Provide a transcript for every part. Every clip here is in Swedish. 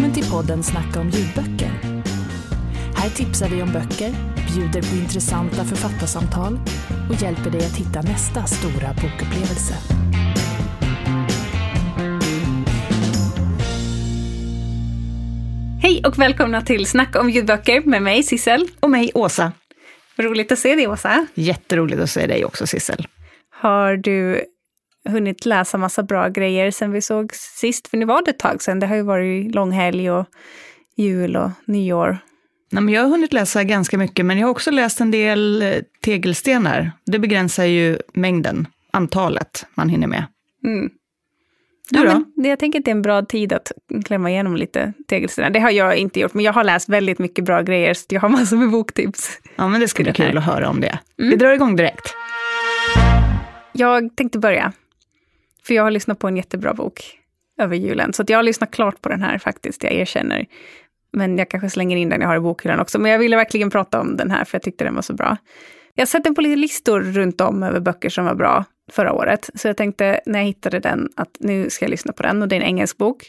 Välkommen till podden Snacka om ljudböcker. Här tipsar vi om böcker, bjuder på intressanta författarsamtal och hjälper dig att hitta nästa stora bokupplevelse. Hej och välkomna till Snacka om ljudböcker med mig Sissel. Och mig Åsa. Roligt att se dig Åsa. Jätteroligt att se dig också Sissel. Har du hunnit läsa massa bra grejer sen vi såg sist? För nu var det ett tag sedan. Det har ju varit långhelg och jul och nyår. Nej, men jag har hunnit läsa ganska mycket, men jag har också läst en del eh, tegelstenar. Det begränsar ju mängden, antalet man hinner med. Mm. Du ja, då? Men jag tänker att det är en bra tid att klämma igenom lite tegelstenar. Det har jag inte gjort, men jag har läst väldigt mycket bra grejer, så jag har massor med boktips. Ja, men det ska bli kul att höra om det. Mm. Vi drar igång direkt. Jag tänkte börja, för jag har lyssnat på en jättebra bok över julen. Så att jag har lyssnat klart på den här faktiskt, jag erkänner. Men jag kanske slänger in den jag har i bokhyllan också. Men jag ville verkligen prata om den här, för jag tyckte den var så bra. Jag har sett den på lite listor runt om över böcker som var bra förra året. Så jag tänkte när jag hittade den att nu ska jag lyssna på den. Och det är en engelsk bok.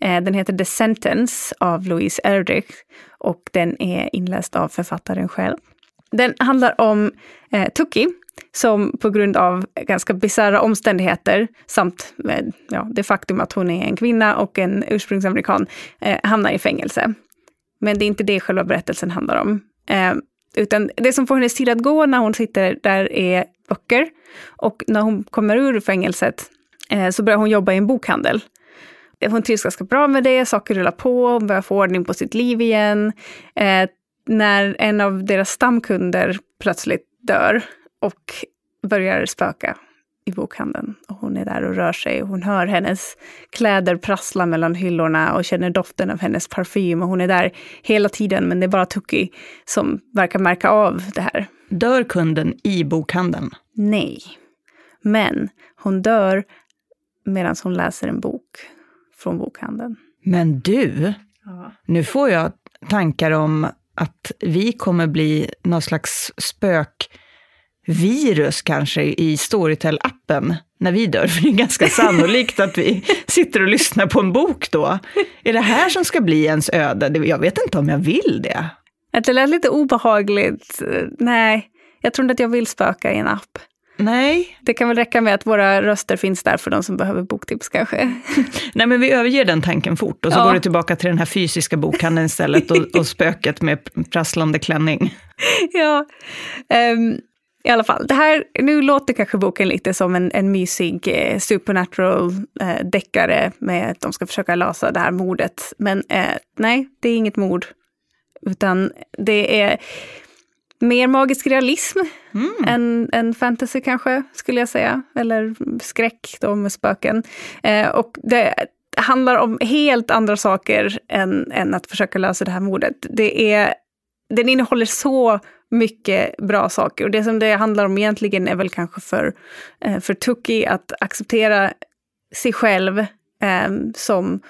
Eh, den heter The Sentence av Louise Erdrich. Och den är inläst av författaren själv. Den handlar om eh, Tuki, som på grund av ganska bisarra omständigheter samt med, ja, det faktum att hon är en kvinna och en ursprungsamerikan eh, hamnar i fängelse. Men det är inte det själva berättelsen handlar om. Eh, utan det som får hennes tid att gå när hon sitter där är böcker. Och när hon kommer ur fängelset eh, så börjar hon jobba i en bokhandel. Hon trivs ganska bra med det, saker rullar på, hon börjar få ordning på sitt liv igen. Eh, när en av deras stamkunder plötsligt dör och börjar spöka i bokhandeln. Och hon är där och rör sig och hon hör hennes kläder prassla mellan hyllorna och känner doften av hennes parfym. Och hon är där hela tiden, men det är bara Tuki som verkar märka av det här. Dör kunden i bokhandeln? Nej. Men hon dör medan hon läser en bok från bokhandeln. Men du, nu får jag tankar om att vi kommer bli någon slags spökvirus kanske i Storytel-appen när vi dör, för det är ganska sannolikt att vi sitter och lyssnar på en bok då. Är det här som ska bli ens öde? Jag vet inte om jag vill det. Att det lät lite obehagligt. Eh, Nej, jag tror inte att jag vill spöka i en app. Nej, Det kan väl räcka med att våra röster finns där för de som behöver boktips kanske. Nej, men vi överger den tanken fort och så Ja. går det tillbaka till den här fysiska bokhandeln istället och, och spöket med prasslande klänning. ja. ehm, I alla fall, det här, nu låter kanske boken lite som en, en mysig eh, supernatural eh, deckare med att de ska försöka lösa det här mordet. Men eh, nej, det är inget mord. Utan det är mer magisk realism än, än fantasy kanske, skulle jag säga. Eller skräck då med spöken. Eh, och det handlar om helt andra saker än, än att försöka lösa det här mordet. Det är, den innehåller så mycket bra saker. Och det som det handlar om egentligen är väl kanske för, eh, för Tuki att acceptera sig själv eh, som,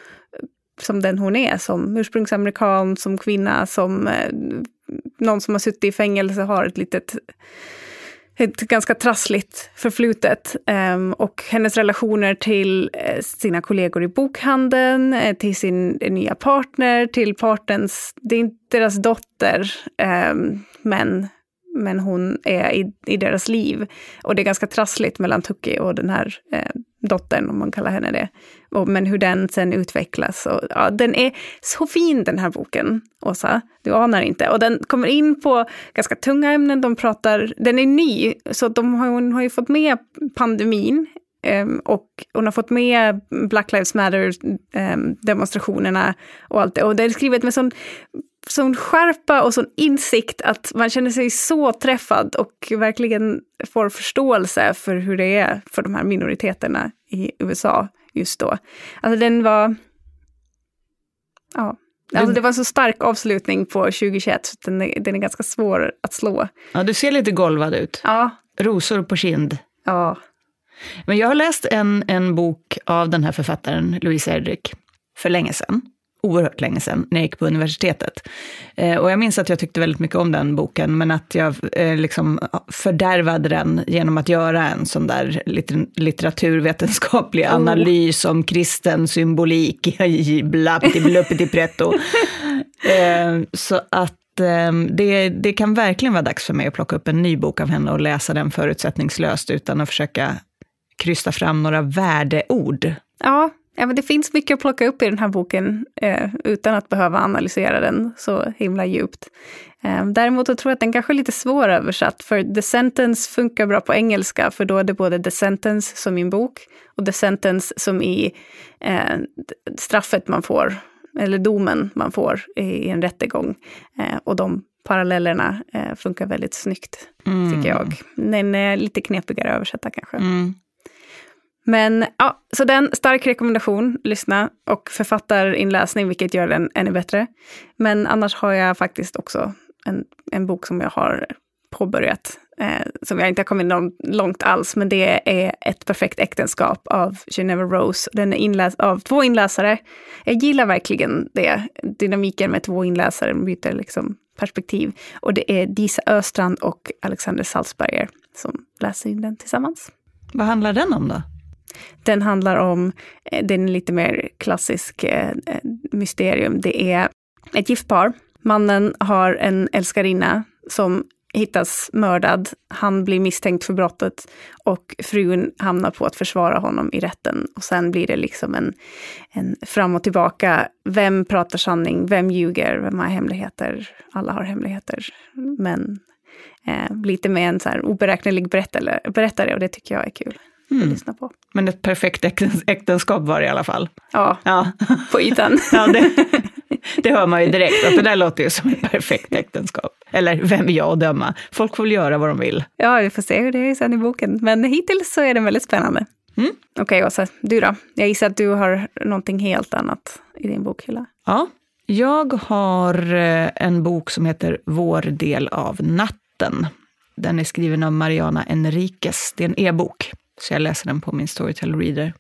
som den hon är, som ursprungsamerikan, som kvinna, som eh, någon som har suttit i fängelse har ett litet ett ganska trassligt förflutet. Ehm, och hennes relationer till eh, sina kollegor i bokhandeln, eh, till sin eh, nya partner, till partens, det är inte deras dotter, ehm, men, men hon är i, i deras liv. Och det är ganska trassligt mellan Tucky och den här eh, dottern, om man kallar henne det. Och, men hur den sen utvecklas. Och, ja, den är så fin den här boken, Åsa. Du anar inte. Och den kommer in på ganska tunga ämnen. De pratar, den är ny, så de har, hon har ju fått med pandemin. Ehm, och hon har fått med Black Lives Matter-demonstrationerna ehm, och allt det. Och det är skrivet med sån, sån skärpa och sån insikt att man känner sig så träffad och verkligen får förståelse för hur det är för de här minoriteterna i USA just då. Alltså den var... Ja. Alltså det var en så stark avslutning på 2021, så den är, den är ganska svår att slå. Ja, du ser lite golvad ut. Ja, Rosor på kind. ja. Men jag har läst en, en bok av den här författaren, Louise Erdrich, för länge sedan. Oerhört länge sedan, när jag gick på universitetet. Eh, och jag minns att jag tyckte väldigt mycket om den boken, men att jag eh, liksom fördärvade den genom att göra en sån där litter litteraturvetenskaplig oh. analys om kristen symbolik i blappidi-bluppidi-pretto. eh, så att eh, det, det kan verkligen vara dags för mig att plocka upp en ny bok av henne och läsa den förutsättningslöst utan att försöka krysta fram några värdeord. Ja, Ja, men det finns mycket att plocka upp i den här boken eh, utan att behöva analysera den så himla djupt. Eh, däremot tror jag att den kanske är lite svåröversatt, för The Sentence funkar bra på engelska, för då är det både The Sentence som i en bok och The Sentence som i eh, straffet man får, eller domen man får i, i en rättegång. Eh, och de parallellerna eh, funkar väldigt snyggt, mm. tycker jag. Den är lite knepigare att översätta kanske. Mm. Men ja, så den, stark rekommendation, lyssna och författarinläsning, vilket gör den ännu bättre. Men annars har jag faktiskt också en, en bok som jag har påbörjat, eh, som jag inte har kommit någon, långt alls, men det är Ett perfekt äktenskap av Geneva Rose. Den är inläst av två inläsare. Jag gillar verkligen det, dynamiken med två inläsare, byter liksom perspektiv. Och det är Disa Östrand och Alexander Salzberger som läser in den tillsammans. Vad handlar den om då? Den handlar om, det den är lite mer klassisk eh, eh, mysterium. Det är ett gift par. Mannen har en älskarinna som hittas mördad. Han blir misstänkt för brottet och frun hamnar på att försvara honom i rätten. Och sen blir det liksom en, en fram och tillbaka. Vem pratar sanning? Vem ljuger? Vem har hemligheter? Alla har hemligheter. Men eh, lite med en så här oberäknelig berättare, berättare och det tycker jag är kul mm. att lyssna på. Men ett perfekt äktenskap var det i alla fall. Ja, ja. på ytan. ja, det, det hör man ju direkt, att det där låter ju som ett perfekt äktenskap. Eller vem är jag att döma? Folk får väl göra vad de vill. Ja, vi får se hur det är sen i boken. Men hittills så är den väldigt spännande. Mm. Okej, okay, Åsa, du då? Jag gissar att du har någonting helt annat i din bokhylla. Ja, jag har eh, en bok som heter Vår del av natten. Den är skriven av Mariana Enriquez. Det är en e-bok. Så jag läser den på min Storytel Reader.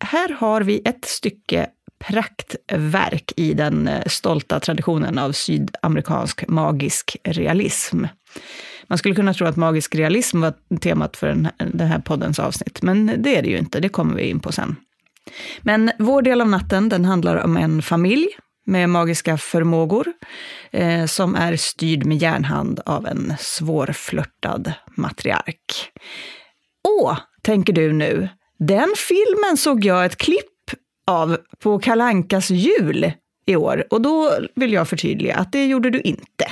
Här har vi ett stycke praktverk i den eh, stolta traditionen av sydamerikansk magisk realism. Man skulle kunna tro att magisk realism var temat för den här, den här poddens avsnitt, men det är det ju inte, det kommer vi in på sen. Men vår del av natten, den handlar om en familj med magiska förmågor eh, som är styrd med järnhand av en svårflörtad matriark. Åh, tänker du nu, den filmen såg jag ett klipp av på Kalankas jul i år. Och då vill jag förtydliga att det gjorde du inte.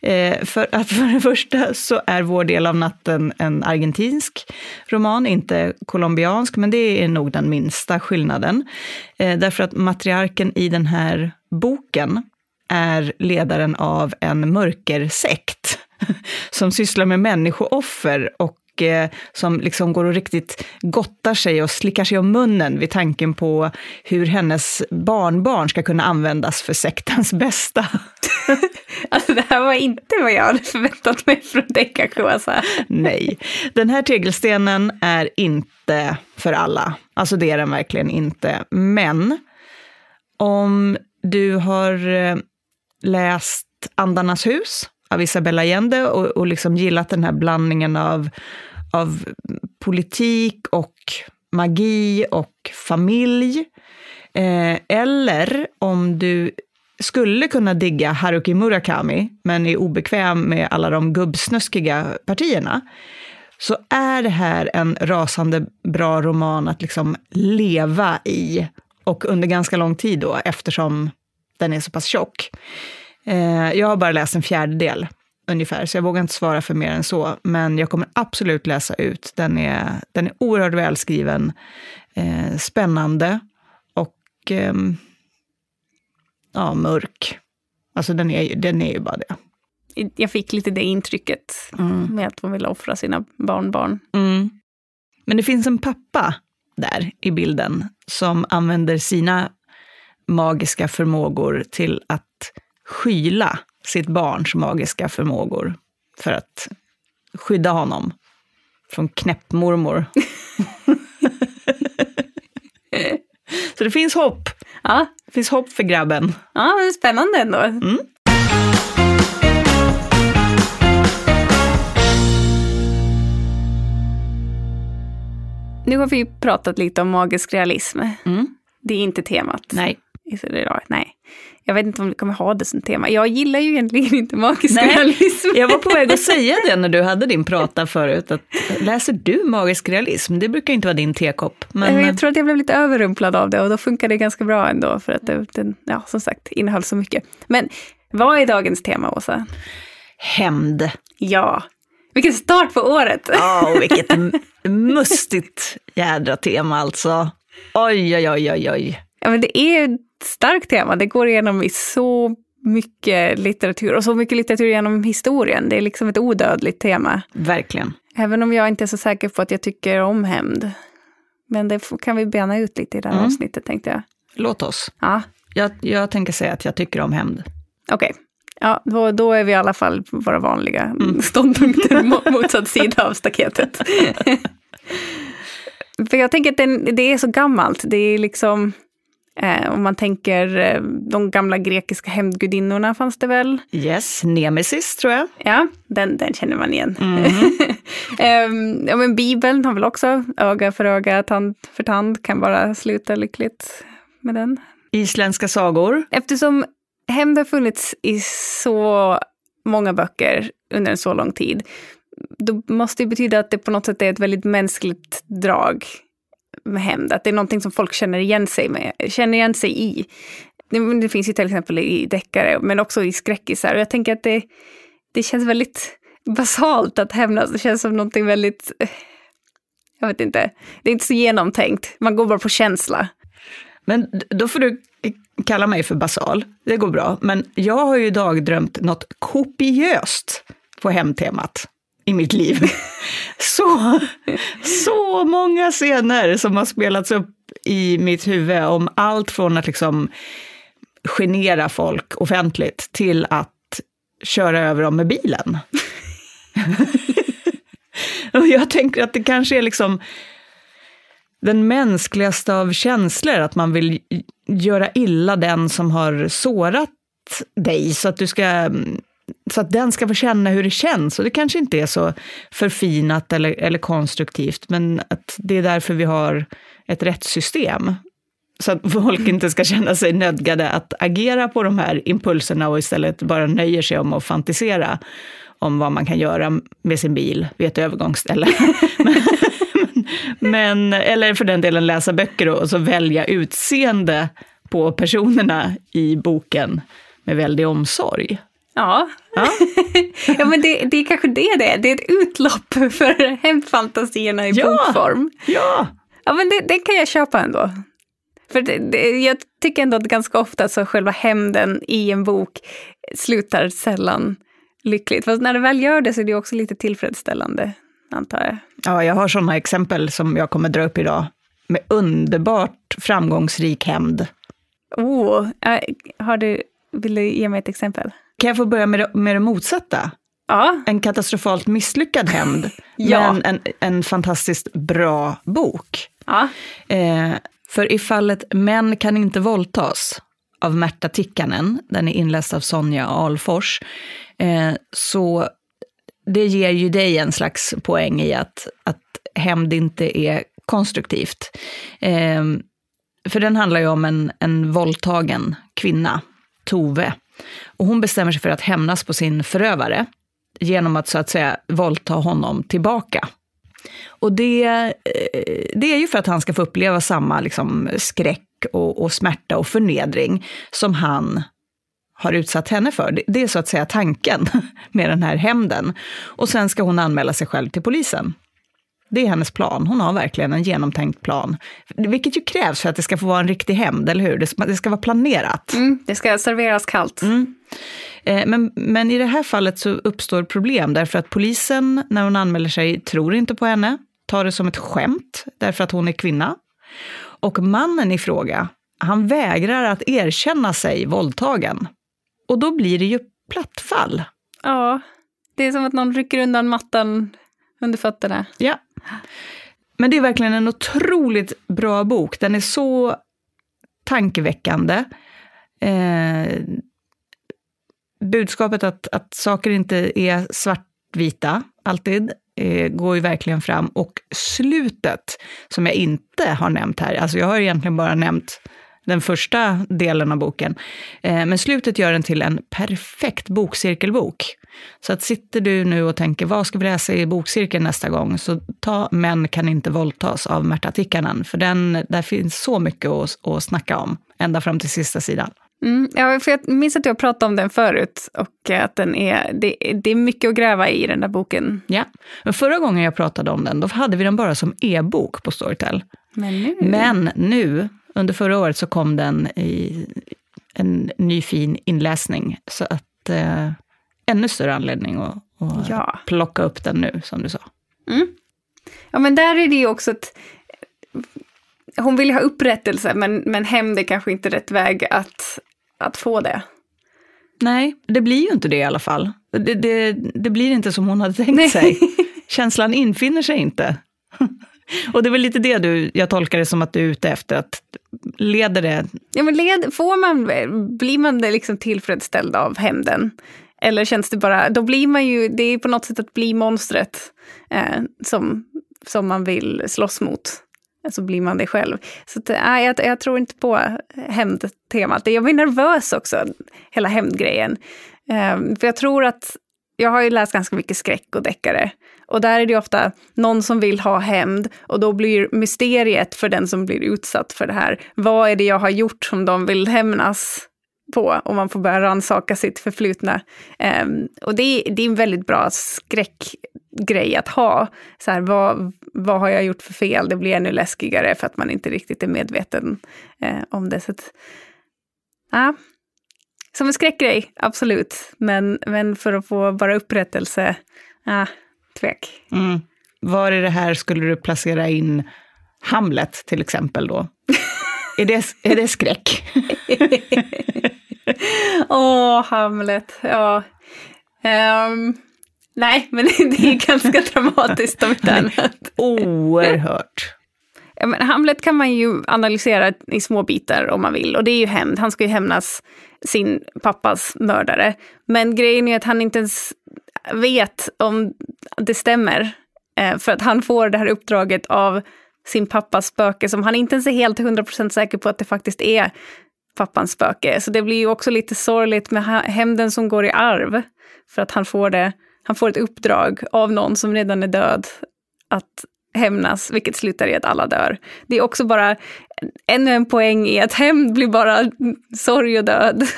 Eh, för att för det första så är Vår del av natten en argentinsk roman, inte colombiansk, men det är nog den minsta skillnaden. Eh, därför att matriarken i den här boken är ledaren av en mörkersekt som sysslar med människooffer och eh, som liksom går och riktigt gottar sig och slickar sig om munnen vid tanken på hur hennes barnbarn ska kunna användas för sektens bästa. alltså det här var inte vad jag hade förväntat mig från dig kanske, Åsa. Nej, den här tegelstenen är inte för alla. Alltså det är den verkligen inte. Men om du har eh, läst Andarnas hus av Isabella Allende och, och liksom gillat den här blandningen av, av politik och magi och familj. Eh, eller om du skulle kunna digga Haruki Murakami, men är obekväm med alla de gubbsnuskiga partierna, så är det här en rasande bra roman att liksom leva i, och under ganska lång tid då, eftersom den är så pass tjock. Eh, jag har bara läst en fjärdedel ungefär, så jag vågar inte svara för mer än så. Men jag kommer absolut läsa ut. Den är, den är oerhört välskriven, eh, spännande och eh, ja, mörk. Alltså den är, den är ju bara det. Jag fick lite det intrycket mm. med att hon vill offra sina barnbarn. Mm. Men det finns en pappa där i bilden som använder sina magiska förmågor till att skyla sitt barns magiska förmågor för att skydda honom från knäppmormor. Så det finns hopp. Ja, Det finns hopp för grabben. ja men spännande ändå. Mm. Nu har vi pratat lite om magisk realism. Mm. Det är inte temat. Nej. idag. Nej. Jag vet inte om vi kommer ha det som tema. Jag gillar ju egentligen inte magisk Nej. realism. Jag var på väg att säga det när du hade din prata förut. Att, läser du magisk realism? Det brukar inte vara din tekopp. Men, Jag tror att jag blev lite överrumplad av det och då funkar det ganska bra ändå för att det, den, ja, som sagt, innehöll så mycket. Men vad är dagens tema, Åsa? hämnd. Ja, vilken start på året! Ja, och vilket mustigt jädra tema alltså. Oj, oj, oj, oj, oj. Ja, men det är starkt tema. Det går igenom i så mycket litteratur och så mycket litteratur genom historien. Det är liksom ett odödligt tema. Verkligen. Även om jag inte är så säker på att jag tycker om hämnd. Men det kan vi bena ut lite i det här Mm. avsnittet tänkte jag. Låt oss. Ja, Jag, jag tänker säga att jag tycker om hämnd. okej. Ja, då, då är vi i alla fall på våra vanliga Mm. ståndpunkter mot motsatt sida av staketet. För jag tänker att det är så gammalt. Det är liksom, eh, om man tänker eh, de gamla grekiska hämndgudinnorna fanns det väl? Yes, nemesis tror jag. Ja, den, den känner man igen. Mm. Ehm, ja, men Bibeln har väl också öga för öga, tand för tand, kan bara sluta lyckligt med den. Isländska sagor. Eftersom hämnd har funnits i så många böcker under en så lång tid, då måste det betyda att det på något sätt är ett väldigt mänskligt drag med hämnd, att det är någonting som folk känner igen sig, med, känner igen sig i. Det, det finns ju till exempel i deckare, men också i skräckisar. Och jag tänker att det, det känns väldigt basalt att hämnas. Det känns som någonting väldigt, eh, jag vet inte, det är inte så genomtänkt. Man går bara på känsla. Men då får du kalla mig för basal, det går bra. Men jag har ju idag drömt något kopiöst på hemtemat i mitt liv. Så, så många scener som har spelats upp i mitt huvud om allt från att liksom genera folk offentligt till att köra över dem med bilen. Och jag tänker att det kanske är liksom den mänskligaste av känslor, att man vill göra illa den som har sårat dig, så att, du ska, så att den ska få känna hur det känns. Och det kanske inte är så förfinat eller, eller konstruktivt, men att det är därför vi har ett rättssystem. Så att folk inte ska känna sig nödgade att agera på de här impulserna och istället bara nöjer sig om att fantisera om vad man kan göra med sin bil vid ett övergångsställe. men, men, eller för den delen läsa böcker och så välja utseende på personerna i boken med väldig omsorg. Ja, Ja, ja men det, det är kanske det det är. Det är ett utlopp för hämndfantasierna i Ja. bokform. ja. Ja, men det, det kan jag köpa ändå. För det, det, jag tycker ändå att ganska ofta så själva hämnden i en bok slutar sällan lyckligt. Fast när det väl gör det så är det också lite tillfredsställande, antar jag. ja jag har sådana exempel som jag kommer dra upp idag, med underbart framgångsrik hämnd. Oh, äh, har du, vill du ge mig ett exempel? Kan jag få börja med det, med det motsatta? Ja, En katastrofalt misslyckad hämnd, Ja. men en, en fantastiskt bra bok. ja. Eh, för i fallet Män kan inte våldtas av Märta Tikkanen, den är inläst av Sonja Alfors, eh, så det ger ju dig en slags poäng i att, att hämnd inte är konstruktivt. Eh, för den handlar ju om en, en våldtagen kvinna, Tove. Och hon bestämmer sig för att hämnas på sin förövare genom att så att säga våldta honom tillbaka. Och det, eh, det är ju för att han ska få uppleva samma liksom, skräck och, och smärta och förnedring som han har utsatt henne för. Det, det är så att säga tanken med den här hämnden. Och sen ska hon anmäla sig själv till polisen. Det är hennes plan. Hon har verkligen en genomtänkt plan. Vilket ju krävs för att det ska få vara en riktig hämnd, eller hur? Det ska, det ska vara planerat. Mm, det ska serveras kallt. Eh, Men, men i det här fallet så uppstår problem därför att polisen, när hon anmäler sig, tror inte på henne, tar det som ett skämt därför att hon är kvinna. Och mannen i fråga, han vägrar att erkänna sig våldtagen. Och då blir det ju plattfall. Ja, det är som att någon rycker undan mattan under fötterna. Ja. Men det är verkligen en otroligt bra bok. Den är så tankeväckande. Eh, budskapet att, att saker inte är svartvita alltid eh, går ju verkligen fram. Och slutet, som jag inte har nämnt här, alltså jag har egentligen bara nämnt den första delen av boken. Eh, men slutet gör den till en perfekt bokcirkelbok. Så att sitter du nu och tänker, vad ska vi läsa i bokcirkeln nästa gång? Så ta Män kan inte våldtas av Märta Tikkanen, för den, där finns så mycket att, att snacka om, ända fram till sista sidan. Mm, ja, för jag minns att jag pratade om den förut och att den är, det, det, är mycket att gräva i den där boken. Ja, men förra gången jag pratade om den, då hade vi den bara som e-bok på Storytel. Men nu? Men nu, under förra året, så kom den i en ny fin inläsning. Så att eh, ännu större anledning att, att ja. plocka upp den nu, som du sa. Mm. Ja, men där är det ju också ett hon vill ha upprättelse, men, men hämnd är kanske inte rätt väg att, att få det. Nej, det blir ju inte det i alla fall. Det, det, det blir inte som hon hade tänkt Nej. sig. Känslan infinner sig inte. Och det är väl lite det du, jag tolkar det som att du är ute efter, att leder det... Ja, men led, får man, blir man liksom tillfredsställd av hämnden? Eller känns det bara, då blir man ju, det är på något sätt att bli monstret eh, som, som man vill slåss mot så blir man det själv. Så att, nej, jag, jag tror inte på hämndtemat. Jag blir nervös också, hela hämndgrejen. Eh, för jag tror att, jag har ju läst ganska mycket skräck och deckare. Och där är det ofta någon som vill ha hämnd och då blir mysteriet för den som blir utsatt för det här, vad är det jag har gjort som de vill hämnas på och man får börja rannsaka sitt förflutna. Um, och det, det är en väldigt bra skräckgrej att ha. Så här, vad, vad har jag gjort för fel? Det blir ännu läskigare för att man inte riktigt är medveten uh, om det. Så att, ja. Som en skräckgrej, absolut. Men, men för att få bara upprättelse, ja, tvek. Mm. Var i det här skulle du placera in Hamlet till exempel då? är, det, är det skräck? Åh, oh, Hamlet. Ja. Um, nej, men det är ganska dramatiskt om inte annat. Oerhört. Ja, men Hamlet kan man ju analysera i små bitar om man vill. Och det är ju hämnd. Han ska ju hämnas sin pappas mördare. Men grejen är att han inte ens vet om det stämmer. Eh, för att han får det här uppdraget av sin pappas spöke som han inte ens är helt 100% säker på att det faktiskt är pappans spöke. Så det blir ju också lite sorgligt med hämnden som går i arv. För att han får, det, han får ett uppdrag av någon som redan är död att hämnas, vilket slutar i att alla dör. Det är också bara ännu en poäng i att hämnd blir bara sorg och död.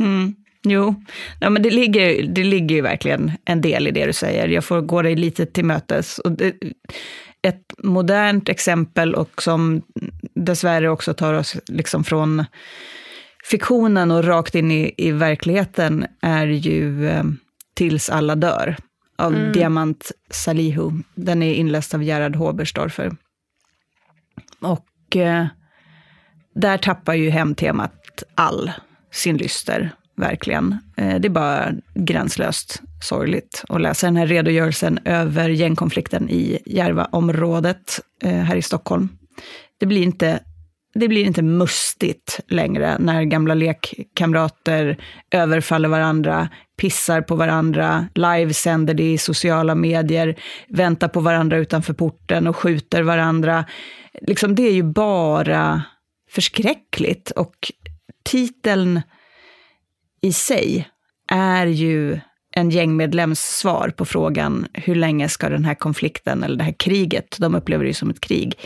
Mm. Jo, ja, men det ligger, det ligger ju verkligen en del i det du säger. Jag får gå dig lite till mötes. Och det, ett modernt exempel och som dessvärre också tar oss liksom från fiktionen och rakt in i, i verkligheten är ju eh, Tills alla dör av mm. Diamant Salihu. Den är inläst av Gerhard Hoberstorfer. Och eh, där tappar ju hemtemat all sin lyster, verkligen. Eh, det är bara gränslöst sorgligt att läsa den här redogörelsen över gängkonflikten i Järvaområdet eh, här i Stockholm. Det blir inte det blir inte mustigt längre när gamla lekkamrater överfaller varandra, pissar på varandra, livesänder det i sociala medier, väntar på varandra utanför porten och skjuter varandra. Liksom, det är ju bara förskräckligt. Och titeln i sig är ju en gängmedlems svar på frågan hur länge ska den här konflikten, eller det här kriget, de upplever det ju som ett krig,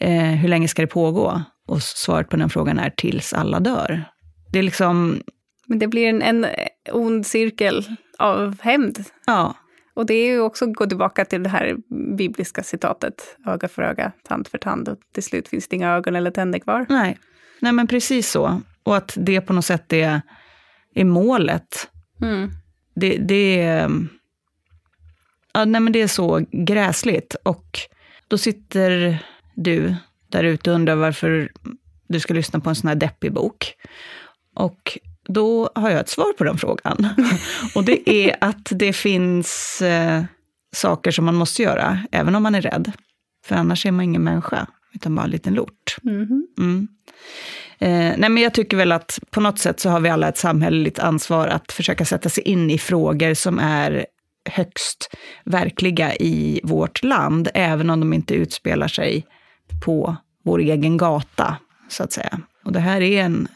eh, hur länge ska det pågå? Och svaret på den frågan är tills alla dör. Det är liksom... Men det blir en, en ond cirkel av hämnd. Ja. Och det är ju också att gå tillbaka till det här bibliska citatet, öga för öga, tand för tand, och till slut finns det inga ögon eller tänder kvar. Nej, Nej men precis så. Och att det på något sätt är, är målet. Mm. Det, det, är, ja, nej men det är så gräsligt. Och då sitter du där ute och undrar varför du ska lyssna på en sån här deppig bok. Och då har jag ett svar på den frågan. Och det är att det finns eh, saker som man måste göra, även om man är rädd. För annars är man ingen människa. utan bara en liten lort. Mhm. Mm. Eh, nej men jag tycker väl att på något sätt så har vi alla ett samhälleligt ansvar att försöka sätta sig in i frågor som är högst verkliga i vårt land, även om de inte utspelar sig på vår egen gata, så att säga. Och det här är en,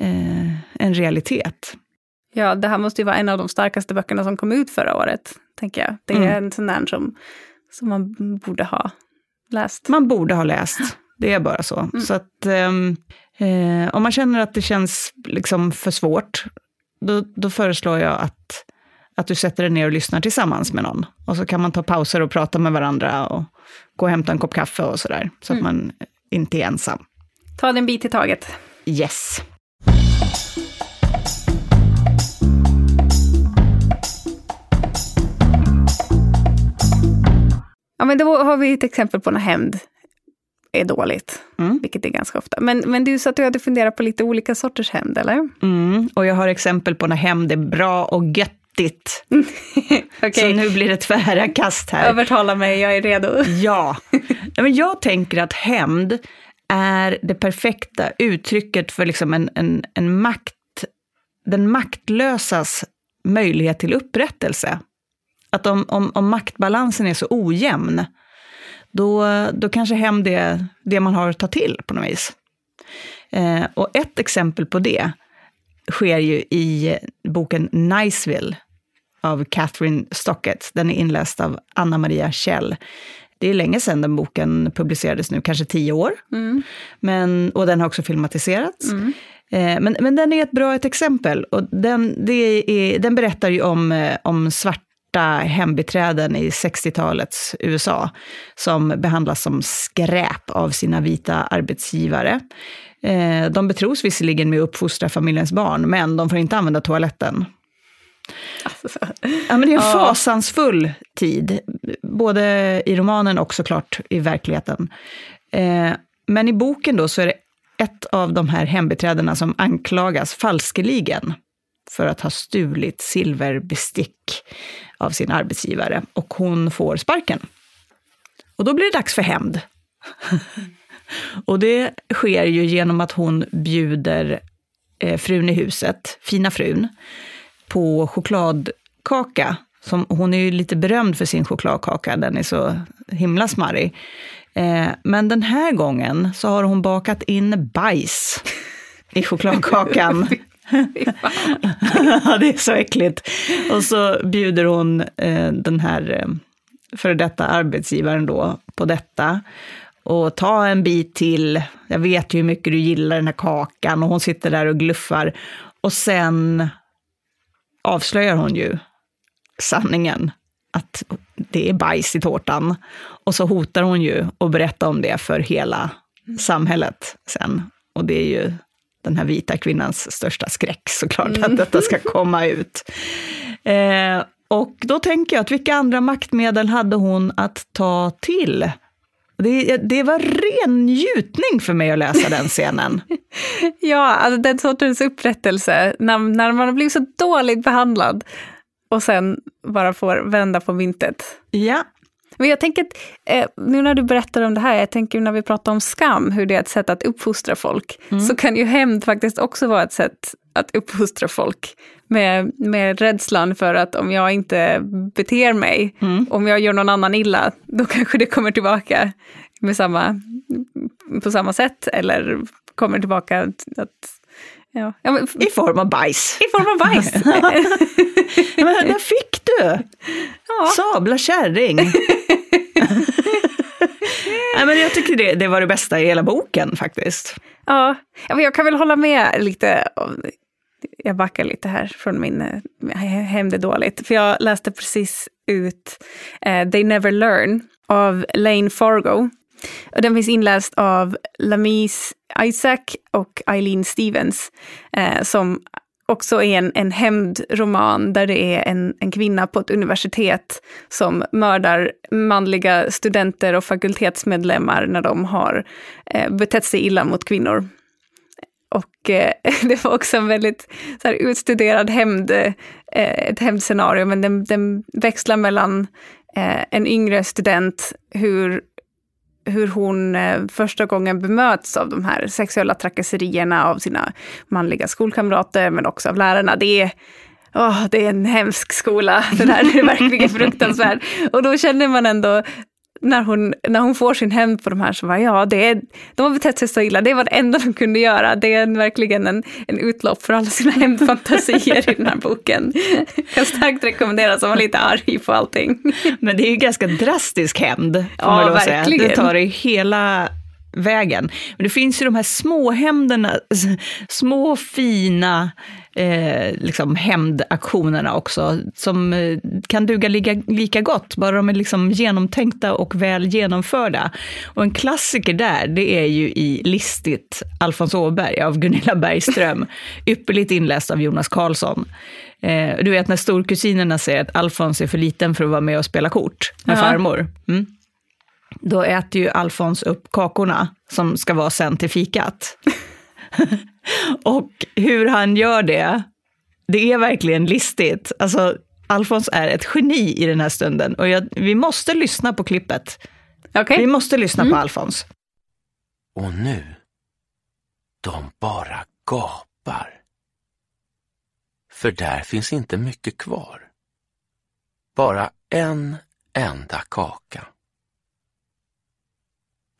eh, en realitet. Ja, det här måste ju vara en av de starkaste böckerna som kom ut förra året, tänker jag. Det är Mm. en sån där som, som man borde ha läst. Man borde ha läst, det är bara så. Så att ehm, eh, om man känner att det känns liksom för svårt, då, då föreslår jag att, att du sätter dig ner och lyssnar tillsammans med någon. Och så kan man ta pauser och prata med varandra och gå och hämta en kopp kaffe och sådär. Så att man inte är ensam. Ta det en bit i taget. Yes. Ja, men då har vi ett exempel på när hämnd är dåligt, Mm. vilket är ganska ofta. Men, men du sa att du hade funderat på lite olika sorters hämnd, eller? Mm. Och jag har exempel på när hämnd är bra och göttigt. Okej, Så nu blir det tvära kast här. övertala mig, jag är redo. Ja. Men jag tänker att hämnd är det perfekta uttrycket för liksom en, en, en makt, den maktlösas möjlighet till upprättelse. Att om, om, om maktbalansen är så ojämn, då, då kanske hämnd är det man har att ta till på något vis. Eh, och ett exempel på det sker ju i boken Niceville av Catherine Stockett. Den är inläst av Anna Maria Kjell. Det är länge sedan den boken publicerades nu, kanske tio år. Mm. Men, och den har också filmatiserats. Eh, men, men den är ett bra ett exempel. Och den, det är, den berättar ju om, eh, om svarta hembiträden i 60-talets USA som behandlas som skräp av sina vita arbetsgivare. Eh, de betros visserligen med att uppfostra familjens barn, men de får inte använda toaletten. Ja, men det är en Ja. fasansfull tid, både i romanen och såklart i verkligheten. Eh, men i boken då så är det ett av de här hembiträdena som anklagas falskeligen för att ha stulit silverbestick av sin arbetsgivare och hon får sparken. Och då blir det dags för hämnd. och det sker ju genom att hon bjuder eh, frun i huset, fina frun, på chokladkaka. Som, hon är ju lite berömd för sin chokladkaka, den är så himla smarrig. Eh, men den här gången så har hon bakat in bajs i chokladkakan. ja, det är så äckligt. Och så bjuder hon eh, den här eh, före detta arbetsgivaren då på detta. Och ta en bit till, jag vet ju hur mycket du gillar den här kakan. Och hon sitter där och gluffar. Och sen avslöjar hon ju sanningen, att det är bajs i tårtan. Och så hotar hon ju att berätta om det för hela samhället sen. Och det är ju den här vita kvinnans största skräck såklart, att detta ska komma ut. Eh, och då tänker jag att vilka andra maktmedel hade hon att ta till? Det, det var ren njutning för mig att läsa den scenen. Ja, alltså den sortens upprättelse, när, när man har blivit så dåligt behandlad och sen bara får vända på myntet. Ja, Men jag tänker att, eh, nu när du berättar om det här, jag tänker när vi pratar om skam, hur det är ett sätt att uppfostra folk, så kan ju hämnd faktiskt också vara ett sätt att uppfostra folk. Med, med rädslan för att om jag inte beter mig, om jag gör någon annan illa, då kanske det kommer tillbaka med samma, på samma sätt, eller kommer tillbaka att ja, i form av bajs. i form av bajs. Men där fick du! ja. Sabla kärring! Nej, men jag tycker det, det var det bästa i hela boken faktiskt. Ja, ja, men jag kan väl hålla med lite. Jag backar lite här från min eh, Hem det dåligt. För jag läste precis ut eh, They Never Learn av Lane Fargo. Och den finns inläst av Lamis Isaac och Eileen Stevens. Eh, som också är en, en hämndroman där det är en, en kvinna på ett universitet som mördar manliga studenter och fakultetsmedlemmar när de har eh, betett sig illa mot kvinnor. Och eh, det var också en väldigt så här, utstuderad hämnd, eh, ett hämndscenario, men den, den växlar mellan eh, en yngre student, hur hur hon eh, första gången bemöts av de här sexuella trakasserierna av sina manliga skolkamrater, men också av lärarna. Det är, oh, det är en hemsk skola, det där är verkligen fruktansvärt. Och då känner man ändå när hon, när hon får sin hämnd på de här så var ja, det är, de har betett sig så illa, det var det enda de kunde göra. Det är en, verkligen en, en utlopp för alla sina hämndfantasier i den här boken. Kan starkt rekommenderas om man är lite arg på allting. Men det är ju ganska drastisk hämnd, ja, verkligen. Säga. Det tar i hela vägen. Men det finns ju de här små hämnderna, små fina eh, liksom hämndaktionerna också, som eh, kan duga lika, lika gott, bara de är liksom genomtänkta och väl genomförda. Och en klassiker där, det är ju i Listigt, Alfons Åberg av Gunilla Bergström, ypperligt inläst av Jonas Karlsson. Eh, du vet när storkusinerna säger att Alfons är för liten för att vara med och spela kort med ja. farmor. Mm. Då äter ju Alfons upp kakorna som ska vara sen till fikat. och hur han gör det, det är verkligen listigt. Alltså, Alfons är ett geni i den här stunden och jag, vi måste lyssna på klippet. Okay. Vi måste lyssna mm. på Alfons. Och nu, de bara gapar. För där finns inte mycket kvar. Bara en enda kaka.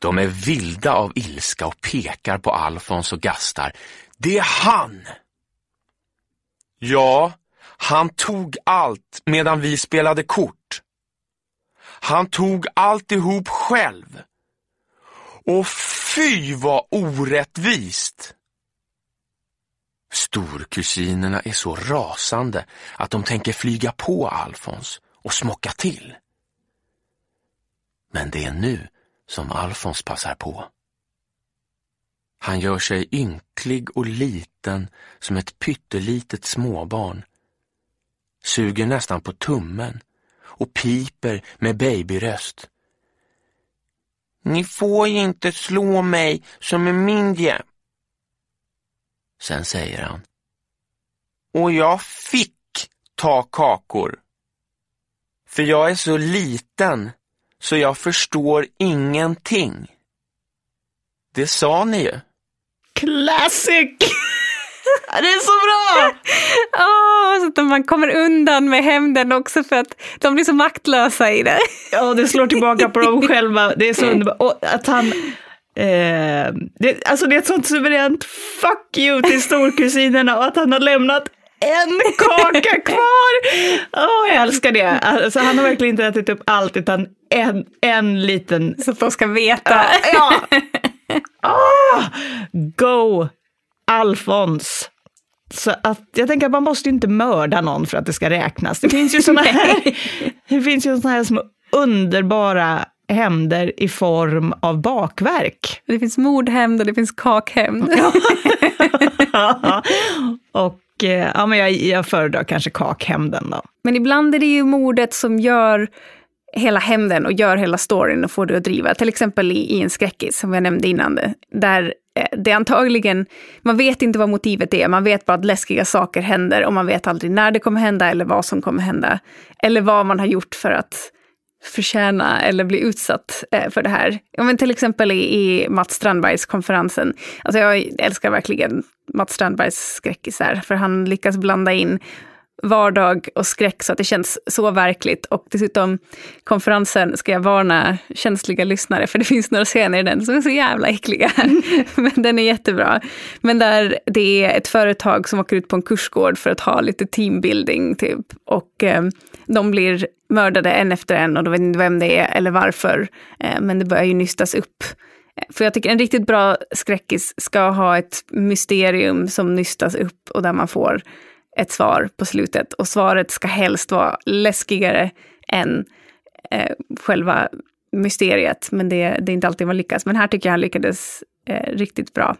De är vilda av ilska och pekar på Alfons och gastar. Det är han! Ja, han tog allt medan vi spelade kort. Han tog alltihop själv. Och fy vad orättvist! Storkusinerna är så rasande att de tänker flyga på Alfons och smocka till. Men det är nu som Alfons passar på. Han gör sig ynklig och liten som ett pyttelitet småbarn. Suger nästan på tummen och piper med babyröst. Ni får ju inte slå mig som en mindre. Sen säger han. Och jag fick ta kakor. För jag är så liten så jag förstår ingenting. Det sa ni ju. Classic! Det är så bra! oh, så att man kommer undan med hämnden också för att de blir så maktlösa i det. Ja, det slår tillbaka på dem själva. Det är så underbart. Och att han... Eh, det, alltså det är ett sånt suveränt fuck you till storkusinerna och att han har lämnat en kaka kvar! oh, jag älskar det. Alltså, han har verkligen inte ätit upp allt, utan en, en liten... Så att de ska veta. ja. Oh, go Alfons! Så att jag tänker att man måste inte mörda någon för att det ska räknas. Det finns ju såna här, det finns ju såna här små underbara hämnder i form av bakverk. Det finns mordhämnd och det finns kakhämnd. Och Eh, ja, men jag, jag föredrar kanske kakhämnden då. Men ibland är det ju mordet som gör hela hämnden och gör hela storyn och får det att driva. Till exempel i, i en skräckis som jag nämnde innan. Där eh, det antagligen, man vet inte vad motivet är, man vet bara att läskiga saker händer och man vet aldrig när det kommer hända eller vad som kommer hända. Eller vad man har gjort för att förtjäna eller bli utsatt eh, för det här. Ja, men till exempel i, i Mats Strandbergs konferensen. Alltså jag älskar verkligen Mats Strandbergs skräckisar, för han lyckas blanda in vardag och skräck så att det känns så verkligt. Och dessutom, konferensen ska jag varna känsliga lyssnare, för det finns några scener i den som är så jävla äckliga. Men den är jättebra. Men där det är ett företag som åker ut på en kursgård för att ha lite teambuilding typ. Och eh, de blir mördade en efter en och de vet inte vem det är eller varför. Eh, men det börjar ju nystas upp. Eh, för jag tycker en riktigt bra skräckis ska ha ett mysterium som nystas upp och där man får ett svar på slutet. Och svaret ska helst vara läskigare än eh, själva mysteriet. Men det, det, är inte alltid man lyckas. Men här tycker jag han lyckades eh, riktigt bra.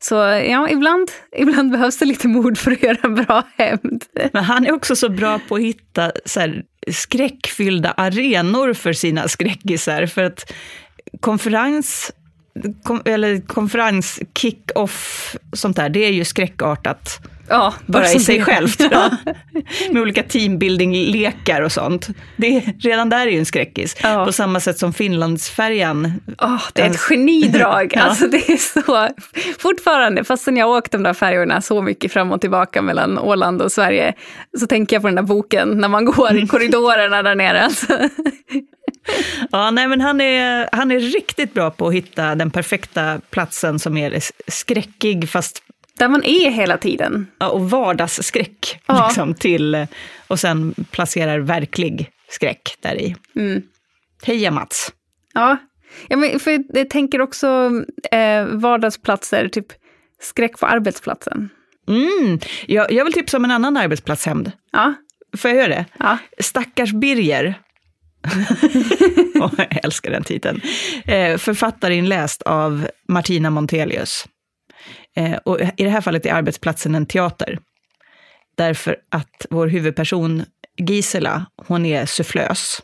Så ja, ibland, ibland behövs det lite mod för att göra en bra hämnd. Men han är också så bra på att hitta så här, skräckfyllda arenor för sina skräckisar. För att konferens, kom, eller konferens, kick-off, sånt där, det är ju skräckartat Ja, bara i sig självt. Ja. Med olika teambuilding-lekar och sånt. Det är, redan där är ju en skräckis. Ja. På samma sätt som Finlandsfärjan. Åh, det är ett genidrag. Ja. Alltså det är så, fortfarande, fastän jag har åkt de där färjorna så mycket fram och tillbaka mellan Åland och Sverige, så tänker jag på den där boken när man går i korridorerna där nere. Alltså. Ja, nej, men han, är, han är riktigt bra på att hitta den perfekta platsen som är skräckig fast Där man är hela tiden. ja, och vardagsskräck. Ja. Liksom, till, och sen placerar verklig skräck där i. Mm. Heja Mats! Ja, ja men för jag tänker också eh, vardagsplatser, typ skräck på arbetsplatsen. Mm. Jag, jag vill tipsa om en annan arbetsplatshämnd. Ja, Får jag göra det? ja. Stackars Birger. Jag älskar den titeln. Eh, författarinläst av Martina Montelius. Eh, och I det här fallet är arbetsplatsen en teater. Därför att vår huvudperson Gisela, hon är sufflös.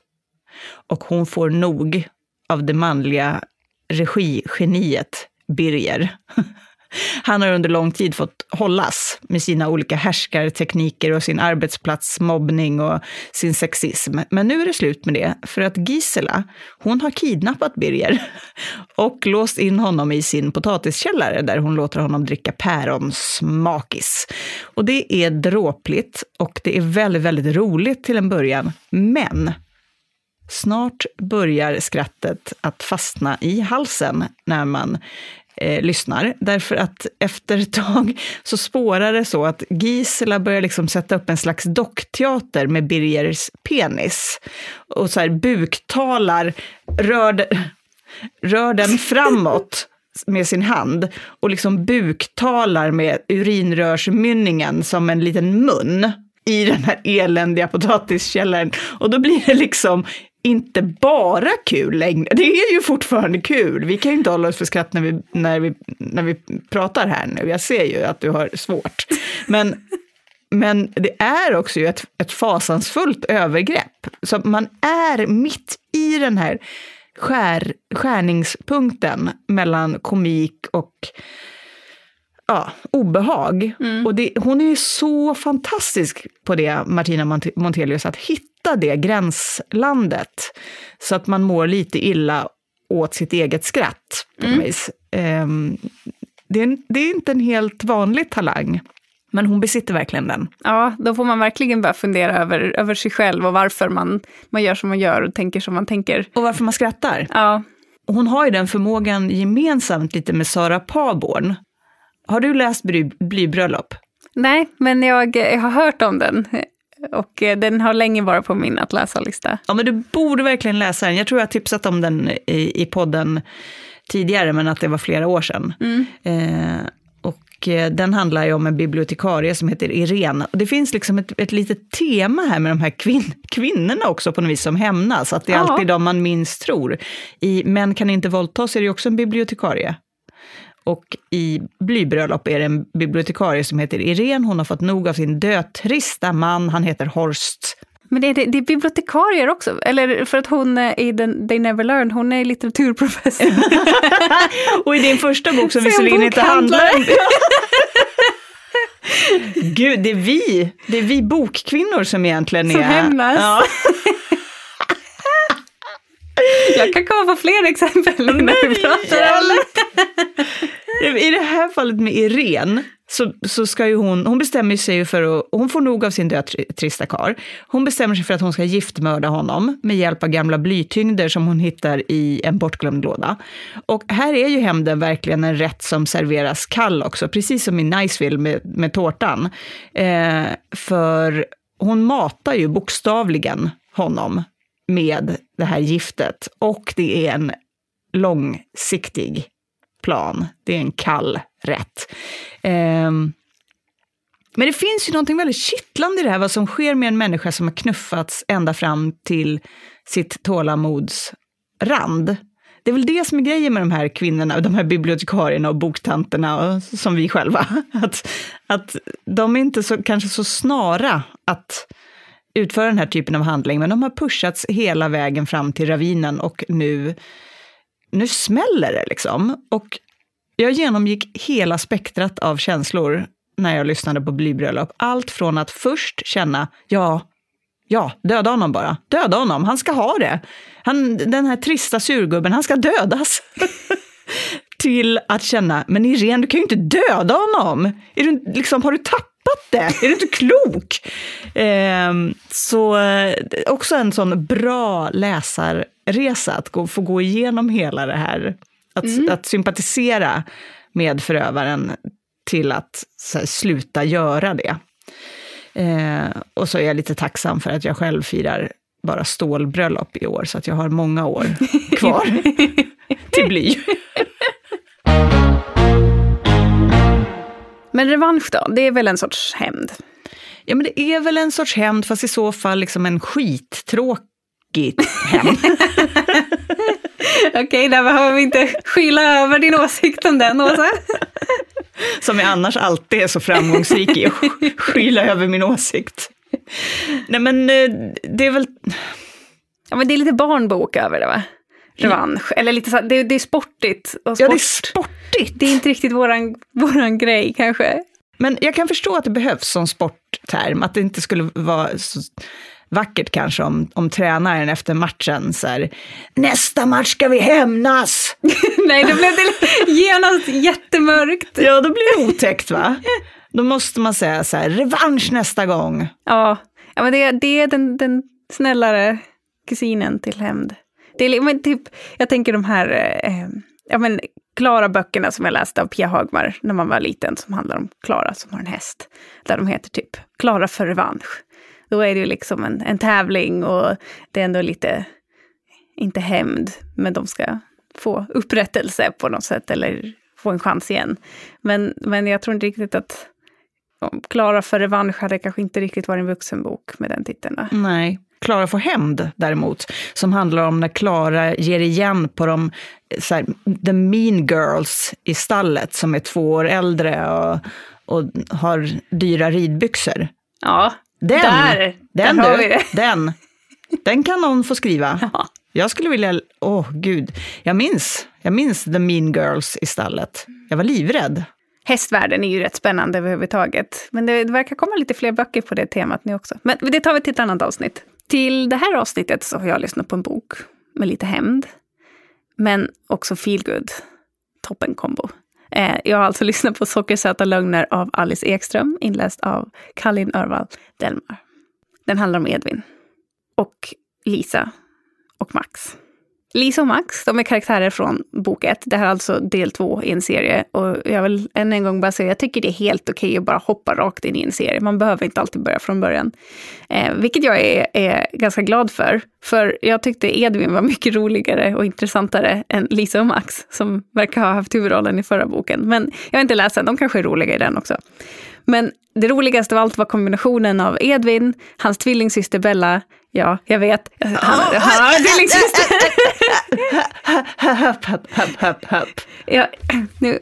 Och hon får nog av det manliga regigeniet Birger. Han har under lång tid fått hållas med sina olika härskartekniker och sin arbetsplatsmobbning och sin sexism. Men nu är det slut med det, för att Gisela, hon har kidnappat Birger och låst in honom i sin potatiskällare där hon låter honom dricka päronsmakis. Och det är dråpligt och det är väldigt, väldigt roligt till en början. Men Snart börjar skrattet att fastna i halsen när man eh, lyssnar. Därför att efter ett tag så spårar det så att Gisela börjar liksom sätta upp en slags dockteater med Birgers penis. Och så här buktalar, rör, rör den framåt med sin hand och liksom buktalar med urinrörsmynningen som en liten mun i den här eländiga potatiskällaren. Och då blir det liksom inte bara kul längre. Det är ju fortfarande kul. Vi kan ju inte hålla oss för skratt när vi, när vi, när vi pratar här nu. Jag ser ju att du har svårt. Men, men det är också ju ett, ett fasansfullt övergrepp. Så man är mitt i den här skär, skärningspunkten mellan komik och ja, obehag. Och det, hon är ju så fantastisk på det, Martina Mont- Montelius, att hitta det gränslandet. Så att man mår lite illa åt sitt eget skratt. På mm. vis. Ehm, det, är, det är inte en helt vanlig talang, men hon besitter verkligen den. ja, då får man verkligen börja fundera över, över sig själv och varför man, man gör som man gör och tänker som man tänker. Och varför man skrattar. Ja, Hon har ju den förmågan gemensamt lite med Sara Paborn. Har du läst Bly, Blybröllop? nej, men jag, jag har hört om den. Och eh, den har länge varit på min att läsa-lista. Ja, men du borde verkligen läsa den. Jag tror jag har tipsat om den i, i podden tidigare, men att det var flera år sedan. Eh, och eh, den handlar ju om en bibliotekarie som heter Irene. Och det finns liksom ett, ett litet tema här med de här kvin kvinnorna också på något vis som hämnas. Att det är Ja. alltid de man minst tror. I Män kan inte våldtas är det ju också en bibliotekarie. Och i Blybröllop är det en bibliotekarie som heter Irene. Hon har fått nog av sin dötrista man, han heter Horst. Men det är, det är bibliotekarier också, eller för att hon är i den, They Never Learn, hon är litteraturprofessor. Och i din första bok som visserligen inte handlar om. Gud, det är vi, det är vi bokkvinnor som egentligen Som är... hämnas. Ja. Jag kan komma på fler exempel när vi pratar om i det här fallet med Irene, så, så ska ju hon, hon bestämmer sig ju för att, hon får nog av sin dötrista karl. Hon bestämmer sig för att hon ska giftmörda honom med hjälp av gamla blytyngder som hon hittar i en bortglömd låda. Och här är ju hämnden verkligen en rätt som serveras kall också, precis som i Niceville med, med tårtan. Eh, för hon matar ju bokstavligen honom med det här giftet och det är en långsiktig plan. Det är en kall rätt. Um, men det finns ju någonting väldigt kittlande i det här, vad som sker med en människa som har knuffats ända fram till sitt tålamods rand. Det är väl det som är grejen med de här kvinnorna, de här bibliotekarierna och boktanterna och, som vi själva. Att, att de är inte så, kanske så snara att utföra den här typen av handling, men de har pushats hela vägen fram till ravinen och nu, nu smäller det liksom. Och jag genomgick hela spektrat av känslor när jag lyssnade på Blybröllop. Allt från att först känna, ja, ja, döda honom bara. Döda honom, han ska ha det. Han, den här trista surgubben, han ska dödas. Till att känna, men Irene, du kan ju inte döda honom. Är du, liksom, har du tappat det? Är du inte klok? Ehm, eh, så också en sån bra läsarresa, att gå, få gå igenom hela det här. Att, mm. att sympatisera med förövaren till att här, sluta göra det. Eh, och så är jag lite tacksam för att jag själv firar bara stålbröllop i år, så att jag har många år kvar till bly. Men revansch då, det är väl en sorts hämnd? Ja, men det är väl en sorts hämnd, fast i så fall liksom en skittråkig hämnd. Okej, okay, där behöver vi inte skyla över din åsikt om den, Åsa. Som jag annars alltid är så framgångsrik i, att skyla över min åsikt. Nej men eh, det är väl... Ja men det är lite barnbok över det va? Revansch, eller lite så, det, det är sportigt. Och sport. Ja det är sportigt. Det är inte riktigt våran, våran grej kanske. Men jag kan förstå att det behövs som sportterm, att det inte skulle vara så vackert kanske om, om tränaren efter matchen så här, nästa match ska vi hämnas. Nej, då blev det genast jättemörkt. Ja, då blir det otäckt va? Då måste man säga så här, revansch nästa gång. Ja, ja men det, det är den, den snällare kusinen till hämnd. Det är, men typ, jag tänker de här, eh, ja men Klara-böckerna som jag läste av Pia Hagmar när man var liten, som handlar om Klara som har en häst. Där de heter typ Klara för revansch. Då är det ju liksom en, en tävling och det är ändå lite, inte hämnd, men de ska få upprättelse på något sätt eller få en chans igen. Men, men jag tror inte riktigt att Klara för revansch hade kanske inte riktigt varit en vuxenbok med den titeln. Nej. Klara får hämnd däremot, som handlar om när Klara ger igen på de så här, the mean girls i stallet som är två år äldre och, och har dyra ridbyxor. Ja, den, där, den, där har vi det. Den, den kan någon få skriva. Ja. Jag skulle vilja, åh oh, gud, jag minns, jag minns The Mean Girls i stallet. Jag var livrädd. Hästvärlden är ju rätt spännande överhuvudtaget. Men det, det verkar komma lite fler böcker på det temat nu också. Men det tar vi till ett annat avsnitt. Till det här avsnittet så har jag lyssnat på en bok med lite hämnd. Men också feelgood. Toppen kombo. Eh, jag har alltså lyssnat på Sockersöta lögner av Alice Ekström, inläst av Kallin Örvall Delmar. Den handlar om Edvin. Och Lisa och Max. Lisa och Max, de är karaktärer från bok ett. Det här är alltså del två i en serie. Och jag vill än en gång bara säga, jag tycker det är helt okej okay att bara hoppa rakt in i en serie. Man behöver inte alltid börja från början. Eh, vilket jag är, är, ganska glad för. För jag tyckte Edvin var mycket roligare och intressantare än Lisa och Max, som verkar ha haft huvudrollen i förra boken. Men jag har inte läst den, de kanske är roliga i den också. Men det roligaste av allt var kombinationen av Edvin, hans tvillingsyster Bella, Ja, jag vet. Han, han har en tvillingsyster. Höpp, höpp, höpp, höpp, höpp. Ja, nu,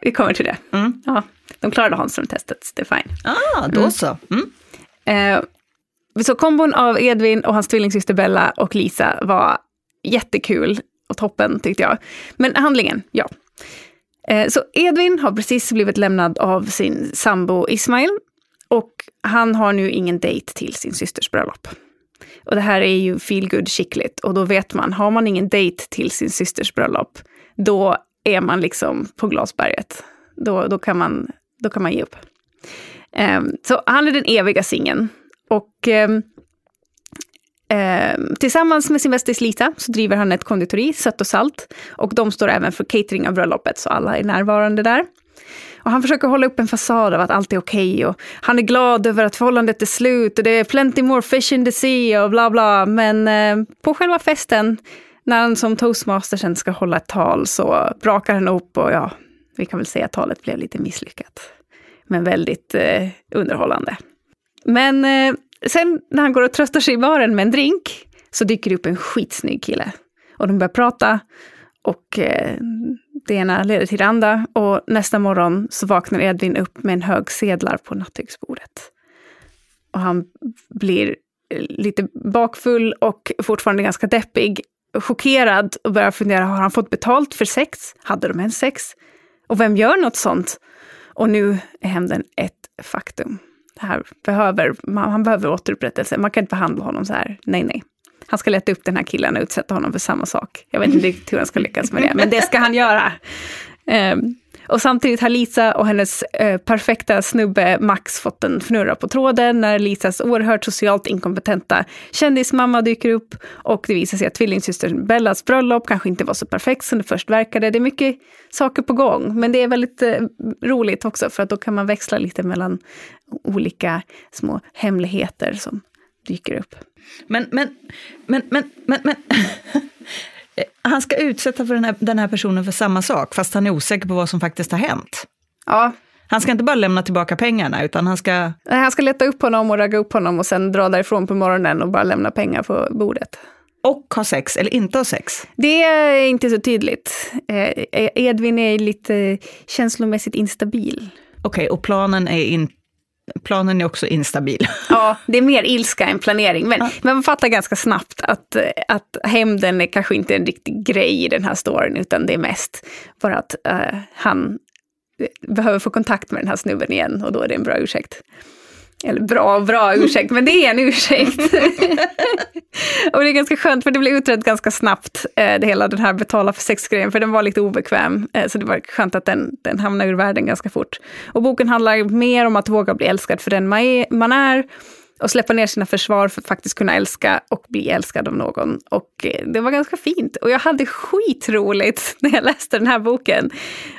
vi kommer till det. Mm. Ja, de klarade Hanström-testet, det är fine. Ah, då mm. så. Mm. Eh, så kombon av Edvin och hans tvillingsyster Bella och Lisa var jättekul och toppen tyckte jag. Men handlingen, ja. Eh, så Edvin har precis blivit lämnad av sin sambo Ismail och han har nu ingen dejt till sin systers bröllop. Och det här är ju feelgood skickligt och då vet man, har man ingen dejt till sin systers bröllop, då är man liksom på glasberget. Då, då, kan, man, då kan man ge upp. Um, så han är den eviga singeln. Och um, Ehm, tillsammans med sin bästis Lisa så driver han ett konditori, Sött och Salt. Och de står även för catering av bröllopet, så alla är närvarande där. Och han försöker hålla upp en fasad av att allt är okej okay och han är glad över att förhållandet är slut och det är plenty more fish in the sea och bla bla. Men eh, på själva festen, när han som toastmaster sen ska hålla ett tal så brakar han upp och ja, vi kan väl säga att talet blev lite misslyckat. Men väldigt eh, underhållande. Men eh, sen när han går och tröstar sig i baren med en drink så dyker det upp en skitsnygg kille. Och de börjar prata och eh, det ena leder till det andra och nästa morgon så vaknar Edvin upp med en hög sedlar på nattduksbordet. Och han blir eh, lite bakfull och fortfarande ganska deppig, chockerad och börjar fundera, har han fått betalt för sex? Hade de ens sex? Och vem gör något sånt? Och nu är hämnden ett faktum. Det här behöver, man, han behöver återupprättelse. Man kan inte behandla honom så här. Nej, nej. Han ska leta upp den här killen och utsätta honom för samma sak. Jag vet inte riktigt hur han ska lyckas med det, men det ska han göra. Um, och samtidigt har Lisa och hennes eh, perfekta snubbe Max fått en fnurra på tråden när Lisas oerhört socialt inkompetenta kändismamma dyker upp och det visar sig att tvillingsystern Bellas bröllop kanske inte var så perfekt som det först verkade. Det är mycket saker på gång, men det är väldigt eh, roligt också för att då kan man växla lite mellan olika små hemligheter som dyker upp. Men, men, men, men, men, men. han ska utsätta för den här, den här personen för samma sak, fast han är osäker på vad som faktiskt har hänt. Ja. Han ska inte bara lämna tillbaka pengarna, utan han ska... Nej, han ska leta upp honom och ragga upp honom och sen dra därifrån på morgonen och bara lämna pengar på bordet. Och ha sex, eller inte ha sex? Det är inte så tydligt. Eh, Edvin är lite känslomässigt instabil. Okej, okay, och planen är inte planen är också instabil. Ja, det är mer ilska än planering. Men, ja. men man fattar ganska snabbt att, att hämnden är kanske inte en riktig grej i den här storyn, utan det är mest bara att uh, han behöver få kontakt med den här snubben igen och då är det en bra ursäkt. Eller bra, bra ursäkt, men det är en ursäkt. och det är ganska skönt, för det blir utrett ganska snabbt, eh, det hela den här betala för sex-grejen, för den var lite obekväm. Eh, så det var skönt att den, den hamnade ur världen ganska fort. Och boken handlar mer om att våga bli älskad för den man är, och släppa ner sina försvar för att faktiskt kunna älska och bli älskad av någon. Och eh, det var ganska fint. Och jag hade skitroligt när jag läste den här boken.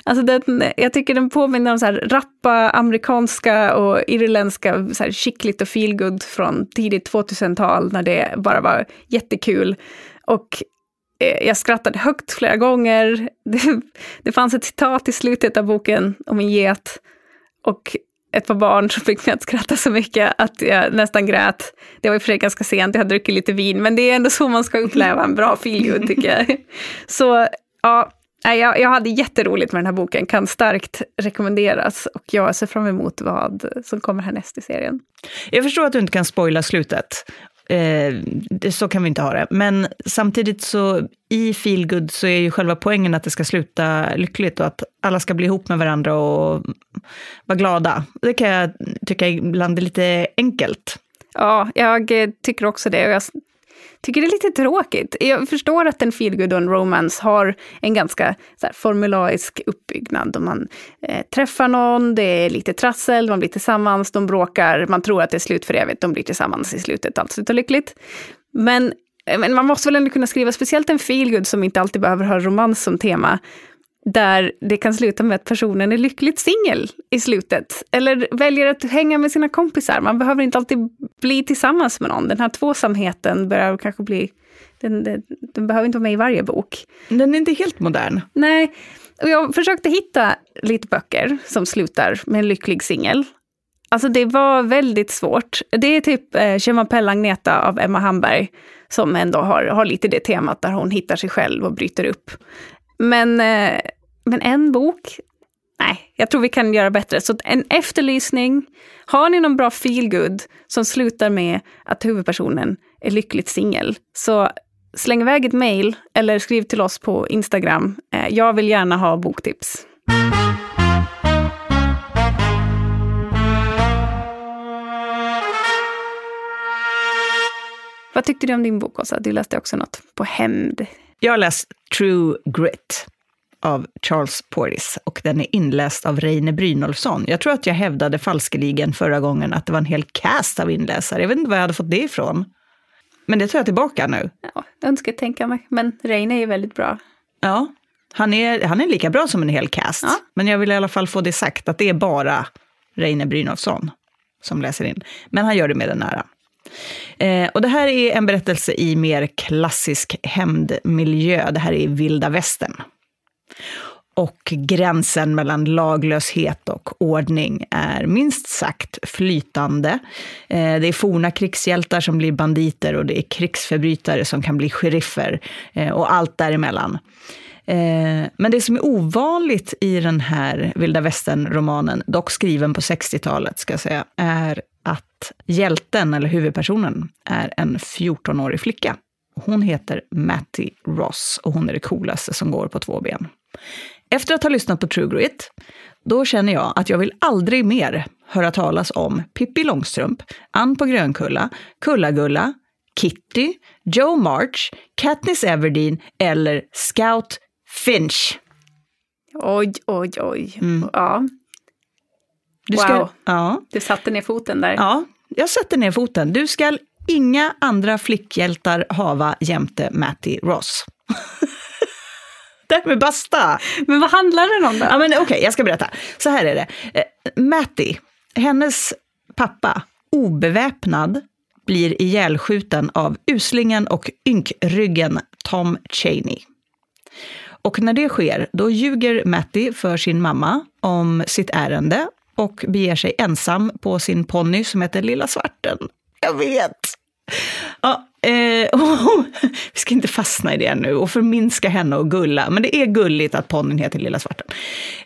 Alltså den, jag tycker den påminner om så här rappa amerikanska och irländska, så här skickligt och feelgood från tidigt 2000-tal när det bara var jättekul. Och eh, jag skrattade högt flera gånger. Det, det fanns ett citat i slutet av boken om en get. Och ett par barn som fick mig att skratta så mycket att jag nästan grät. Det var i och för sig ganska sent, jag hade druckit lite vin, men det är ändå så man ska uppleva en bra feelgood tycker jag. Så ja, jag, jag hade jätteroligt med den här boken, kan starkt rekommenderas och jag ser fram emot vad som kommer härnäst i serien. Jag förstår att du inte kan spoila slutet Eh, så kan vi inte ha det. Men samtidigt så i feelgood så är ju själva poängen att det ska sluta lyckligt och att alla ska bli ihop med varandra och vara glada. Det kan jag tycka ibland är lite enkelt. Ja, jag tycker också det. Och jag tycker det är lite tråkigt. Jag förstår att en feelgood och en romance har en ganska så här, formularisk uppbyggnad. Och man eh, träffar någon, det är lite trassel, man blir tillsammans, de bråkar, man tror att det är slut för evigt, de blir tillsammans i slutet, allt slutar lyckligt. Men eh, men man måste väl ändå kunna skriva, speciellt en feelgood som inte alltid behöver ha romans som tema, där det kan sluta med att personen är lyckligt singel i slutet. Eller väljer att hänga med sina kompisar. Man behöver inte alltid bli tillsammans med någon. Den här tvåsamheten börjar kanske bli... Den, den, den behöver inte vara med i varje bok. Den är inte helt modern. Nej. Och jag försökte hitta lite böcker som slutar med en lycklig singel. Alltså det var väldigt svårt. Det är typ eh, Chemapelle Agneta av Emma Hamberg som ändå har, har lite det temat där hon hittar sig själv och bryter upp. Men, eh, men en bok? Nej, jag tror vi kan göra bättre. Så en efterlysning. Har ni någon bra feelgood som slutar med att huvudpersonen är lyckligt singel, så släng iväg ett mail eller skriv till oss på Instagram. Eh, jag vill gärna ha boktips. Vad tyckte du om din bok, Åsa? Du läste också något på hämnd. Jag har läst True Grit av Charles Portis och den är inläst av Reine Brynolfsson. Jag tror att jag hävdade falskeligen förra gången att det var en hel cast av inläsare. Jag vet inte var jag hade fått det ifrån. Men det tar jag tillbaka nu. Ja, önskar tänka mig. Men Reine är ju väldigt bra. Ja, han är, han är lika bra som en hel cast. Ja. Men jag vill i alla fall få det sagt att det är bara Reine Brynolfsson som läser in. Men han gör det med den nära. Eh, och det här är en berättelse i mer klassisk hämndmiljö. Det här är vilda västern. Och gränsen mellan laglöshet och ordning är minst sagt flytande. Eh, det är forna krigshjältar som blir banditer och det är krigsförbrytare som kan bli sheriffer eh, och allt däremellan. Eh, men det som är ovanligt i den här vilda västern-romanen, dock skriven på 60-talet ska jag säga, är att hjälten, eller huvudpersonen, är en 14-årig flicka. Hon heter Matty Ross och hon är det coolaste som går på två ben. Efter att ha lyssnat på True Grit då känner jag att jag vill aldrig mer höra talas om Pippi Långstrump, Ann på Grönkulla, Kulla-Gulla, Kitty, Joe March, Katniss Everdeen eller Scout Finch. Oj, oj, oj. Mm. Ja, Du ska, Wow. ja, du satte ner foten där. ja, jag sätter ner foten. Du ska inga andra flickhjältar hava jämte Matty Ross. Därmed basta! Men vad handlar den om då? Ja, men okej, jag ska berätta. Så här är det. Eh, Matty, hennes pappa, obeväpnad, blir ihjälskjuten av uslingen och ynkryggen Tom Cheney. Och när det sker, då ljuger Matti för sin mamma om sitt ärende och beger sig ensam på sin ponny som heter Lilla Svarten. Jag vet! Ja, eh, vi ska inte fastna i det nu och förminska henne och Gulla, men det är gulligt att ponnyn heter Lilla Svarten.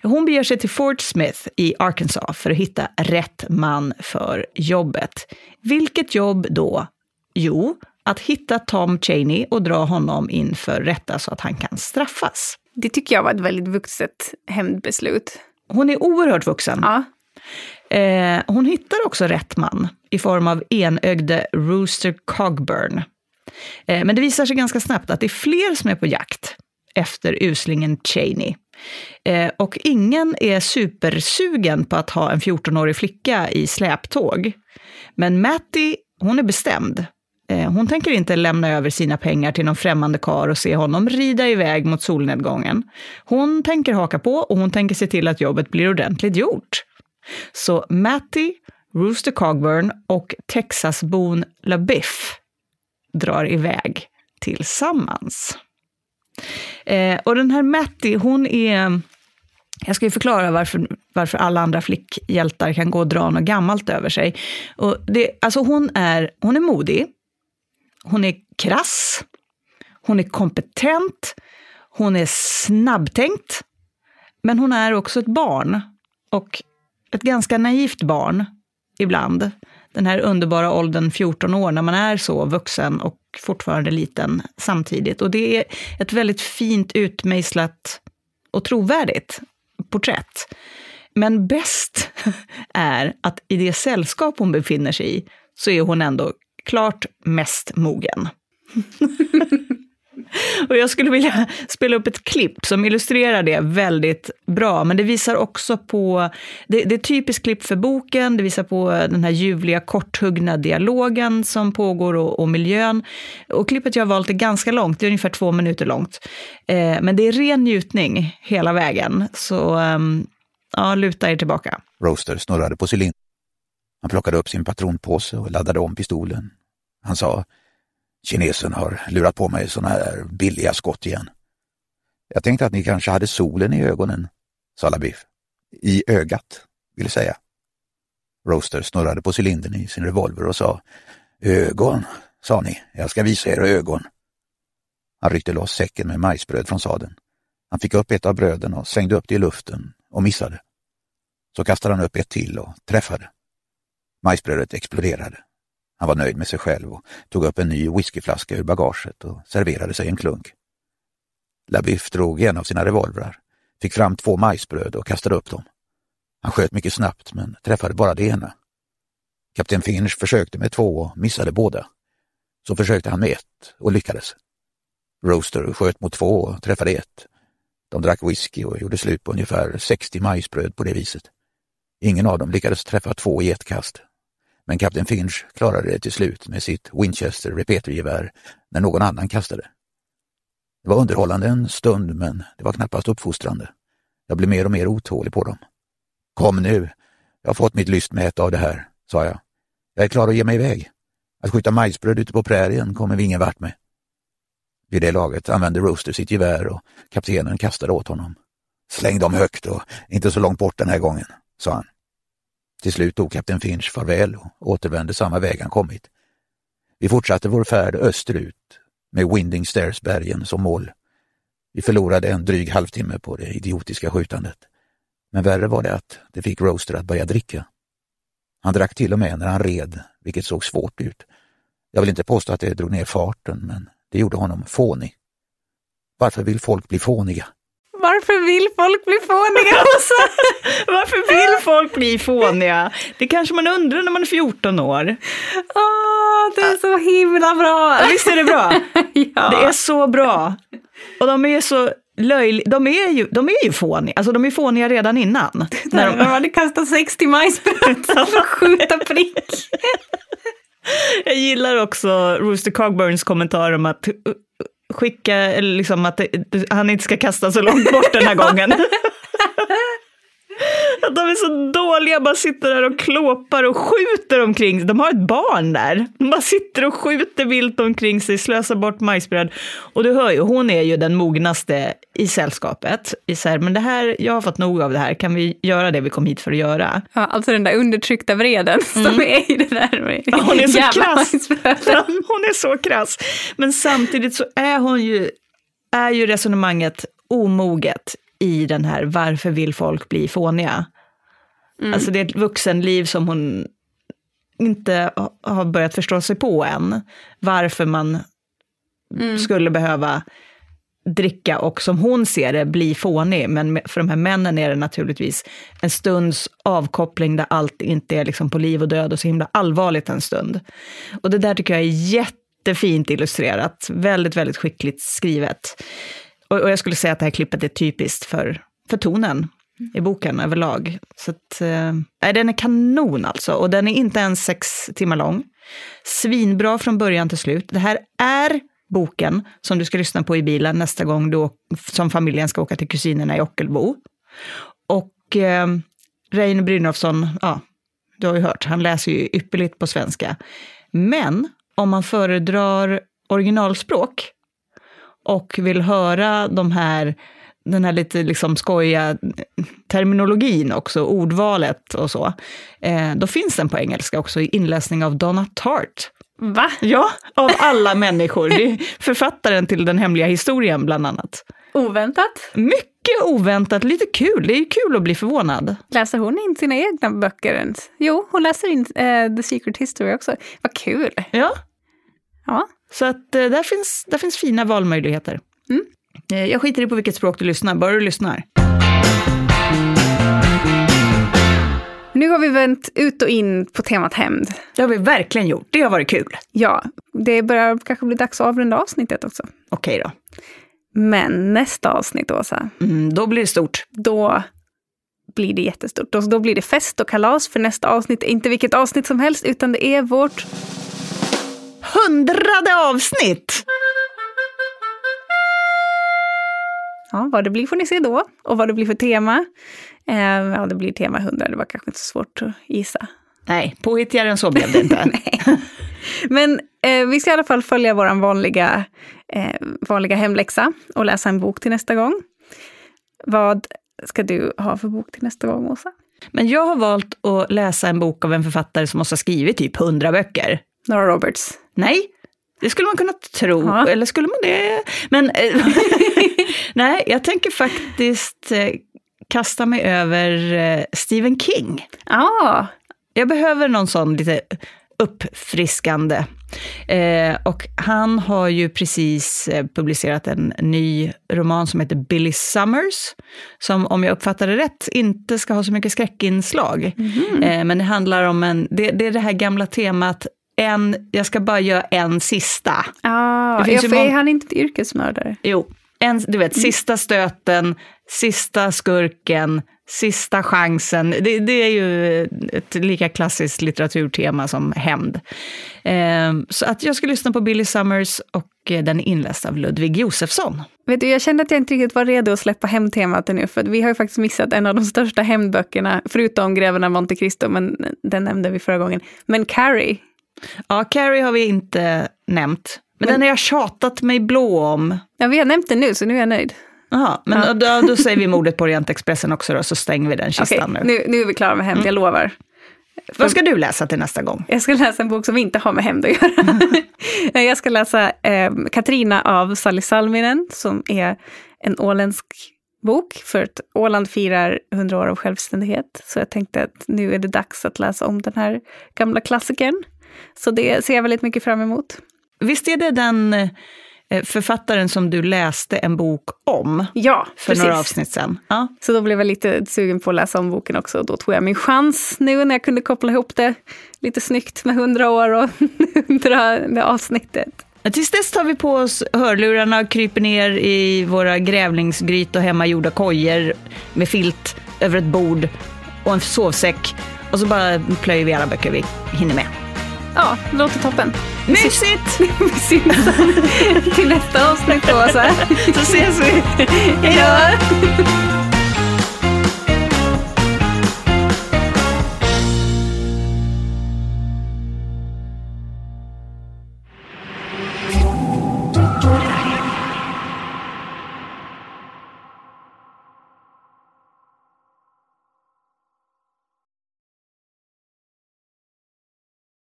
Hon beger sig till Fort Smith i Arkansas för att hitta rätt man för jobbet. Vilket jobb då? Jo, att hitta Tom Cheney och dra honom inför rätta så att han kan straffas. Det tycker jag var ett väldigt vuxet hämndbeslut. Hon är oerhört vuxen. Ja. Eh, hon hittar också rätt man i form av enögde Rooster Cogburn. Eh, men det visar sig ganska snabbt att det är fler som är på jakt efter uslingen Cheney. Eh, och ingen är supersugen på att ha en 14-årig flicka i släptåg. Men Matty, hon är bestämd. Eh, hon tänker inte lämna över sina pengar till någon främmande kar och se honom rida iväg mot solnedgången. Hon tänker haka på och hon tänker se till att jobbet blir ordentligt gjort. Så Matty, Rooster Cogburn och Texasbon LaBiff drar iväg tillsammans. Eh, och den här Matty, hon är... Jag ska ju förklara varför, varför alla andra flickhjältar kan gå och dra något gammalt över sig. Och det, alltså hon, är, hon är modig, hon är krass, hon är kompetent, hon är snabbtänkt, men hon är också ett barn. Och ett ganska naivt barn ibland. Den här underbara åldern 14 år när man är så vuxen och fortfarande liten samtidigt. Och det är ett väldigt fint utmejslat och trovärdigt porträtt. Men bäst är att i det sällskap hon befinner sig i så är hon ändå klart mest mogen. Och jag skulle vilja spela upp ett klipp som illustrerar det väldigt bra, men det visar också på, det, det är typiskt klipp för boken, det visar på den här ljuvliga korthuggna dialogen som pågår och, och miljön. Och klippet jag har valt är ganska långt, det är ungefär två minuter långt. Eh, men det är ren njutning hela vägen, så eh, ja, luta er tillbaka. Roaster snurrade på cylindern. Han plockade upp sin patronpåse och laddade om pistolen. Han sa, kinesen har lurat på mig såna här billiga skott igen. Jag tänkte att ni kanske hade solen i ögonen, sa LaBiff. I ögat, vill säga. Roaster snurrade på cylindern i sin revolver och sa, ögon, sa ni, jag ska visa er ögon. Han ryckte loss säcken med majsbröd från sadeln. Han fick upp ett av bröden och svängde upp det i luften och missade. Så kastade han upp ett till och träffade. Majsbrödet exploderade. Han var nöjd med sig själv och tog upp en ny whiskyflaska ur bagaget och serverade sig en klunk. LaBiff drog en av sina revolvrar, fick fram två majsbröd och kastade upp dem. Han sköt mycket snabbt men träffade bara det ena. Kapten Finch försökte med två och missade båda. Så försökte han med ett och lyckades. Roaster sköt mot två och träffade ett. De drack whisky och gjorde slut på ungefär 60 majsbröd på det viset. Ingen av dem lyckades träffa två i ett kast. Men kapten Finch klarade det till slut med sitt Winchester repetergevär när någon annan kastade. Det var underhållande en stund, men det var knappast uppfostrande. Jag blev mer och mer otålig på dem. Kom nu, jag har fått mitt lystmäte av det här, sa jag. Jag är klar att ge mig iväg. Att skjuta majsbröd ute på prärien kommer vi ingen vart med. Vid det laget använde Rooster sitt gevär och kaptenen kastade åt honom. Släng dem högt och inte så långt bort den här gången, sa han. Till slut tog kapten Finch farväl och återvände samma väg han kommit. Vi fortsatte vår färd österut med Winding Stairs-bergen som mål. Vi förlorade en dryg halvtimme på det idiotiska skjutandet. Men värre var det att det fick Roaster att börja dricka. Han drack till och med när han red, vilket såg svårt ut. Jag vill inte påstå att det drog ner farten, men det gjorde honom fånig. Varför vill folk bli fåniga? Varför vill folk bli fåniga? Varför vill folk bli fåniga? Det kanske man undrar när man är 14 år. Åh, det är så himla bra! Visst är det bra? ja. Det är så bra. Och de är så löjliga. De är ju, de är ju fåniga. Alltså de är fåniga redan innan. När de, de hade kastat 60 majssprutar för att skjuta prick. Jag gillar också Rooster Cogburns kommentar om att skicka, liksom att det, han inte ska kasta så långt bort den här gången. Att de är så dåliga, bara sitter där och klåpar och skjuter omkring. De har ett barn där. De bara sitter och skjuter vilt omkring sig, slösar bort majsbröd. Och du hör ju, hon är ju den mognaste i sällskapet. I så här, men det här, jag har fått nog av det här, kan vi göra det vi kom hit för att göra? Ja, alltså den där undertryckta vreden som är i det där med Ja, hon är så krass. Hon är så krass. Men samtidigt så är hon ju, är ju resonemanget omoget i den här varför vill folk bli fåniga? Alltså det är ett vuxenliv som hon inte ha- har börjat förstå sig på än. Varför man skulle behöva dricka och som hon ser det bli fånig. Men för de här männen är det naturligtvis en stunds avkoppling där allt inte är liksom på liv och död och så himla allvarligt en stund. Och det där tycker jag är jättefint illustrerat. Väldigt, väldigt skickligt skrivet. Och, och jag skulle säga att det här klippet är typiskt för, för tonen i boken överlag. Så att, eh, den är kanon alltså. Och den är inte ens sex timmar lång. Svinbra från början till slut. Det här är boken som du ska lyssna på i bilen nästa gång du, som familjen ska åka till kusinerna i Ockelbo. Och eh, Reine Brynolfsson, ja, du har ju hört, han läser ju ypperligt på svenska. Men om man föredrar originalspråk och vill höra de här, den här lite liksom skojiga terminologin också, ordvalet och så, eh, då finns den på engelska också i inläsning av Donna Tartt. Va? Ja, av alla människor. Det är författaren till Den hemliga historien bland annat. Oväntat. Mycket oväntat, lite kul. Det är ju kul att bli förvånad. Läser hon in sina egna böcker ens? Jo, hon läser in eh, The Secret History också. Vad kul! Ja, Ja. så att eh, där finns, där finns fina valmöjligheter. Mm. Eh, Jag skiter i på vilket språk du lyssnar, bara du lyssnar. Nu har vi vänt ut och in på temat hämnd. Det har vi verkligen gjort. Det har varit kul. Ja, det börjar kanske bli dags att avrunda avsnittet också. Okej då. Men nästa avsnitt, Åsa, Mm, då blir det stort. då blir det jättestort. Då, då blir det fest och kalas för nästa avsnitt. är Inte vilket avsnitt som helst, utan det är vårt... Hundrade avsnitt! Ja, vad det blir får ni se då. Och vad det blir för tema. Eh, ja, det blir tema 100. Det var kanske inte så svårt att gissa. Nej, påhittigare än så blev det inte. Men eh, vi ska i alla fall följa vår vanliga, eh, vanliga hemläxa och läsa en bok till nästa gång. Vad ska du ha för bok till nästa gång, Åsa? Men jag har valt att läsa en bok av en författare som måste ha skrivit typ hundra böcker. Nora Roberts. Nej, det skulle man kunna tro. Ja. Eller skulle man det? Men eh, nej, jag tänker faktiskt eh, kasta mig över eh, Stephen King. Ja, Jag behöver någon sån lite uppfriskande. Eh, och han har ju precis publicerat en ny roman som heter Billy Summers, som om jag uppfattar det rätt inte ska ha så mycket skräckinslag. Eh, men det handlar om en, det, det är det här gamla temat, en, jag ska bara göra en sista. ah, ja, för är han inte yrkesmördare? Jo, en, du vet, sista stöten, sista skurken, sista chansen. Det, det är ju ett lika klassiskt litteraturtema som hämnd. Ehm, så att jag ska lyssna på Billy Summers och eh, den är inläst av Ludvig Josefsson. Vet du, jag kände att jag inte riktigt var redo att släppa hämndtemat nu, för att vi har ju faktiskt missat en av de största hämndböckerna, förutom Greven av Monte Cristo, men den nämnde vi förra gången. Men Carrie, Ja, Carrie har vi inte nämnt, men, den har jag tjatat mig blå om. ja vi har nämnt den nu, så nu är jag nöjd. Jaha, men då, då säger vi mordet på Orientexpressen också då, så stänger vi den kistan nu. nu, nu är vi klara med hämnd, jag lovar. Vad ska du läsa till nästa gång? Jag ska läsa en bok som inte har med hämnd att göra. jag ska läsa eh, Katrina av Sally Salminen, som är en åländsk bok, för att Åland firar 100 år av självständighet. Så jag tänkte att nu är det dags att läsa om den här gamla klassikern. Så det ser jag väldigt mycket fram emot. Visst är det den eh, författaren som du läste en bok om Ja, för precis. några avsnitt sen. Ja. Så då blev jag lite sugen på att läsa om boken också. Och då tog jag min chans nu när jag kunde koppla ihop det lite snyggt med hundra år och hundrade avsnittet. Men Tills dess tar vi på oss hörlurarna och kryper ner i våra grävlingsgryt och hemmagjorda kojor med filt över ett bord och en sovsäck. Och så bara plöjer vi alla böcker vi hinner med. Ja, det låter toppen. Mysigt! Vi syns till nästa avsnitt då. Så. Så ses vi. Hej då!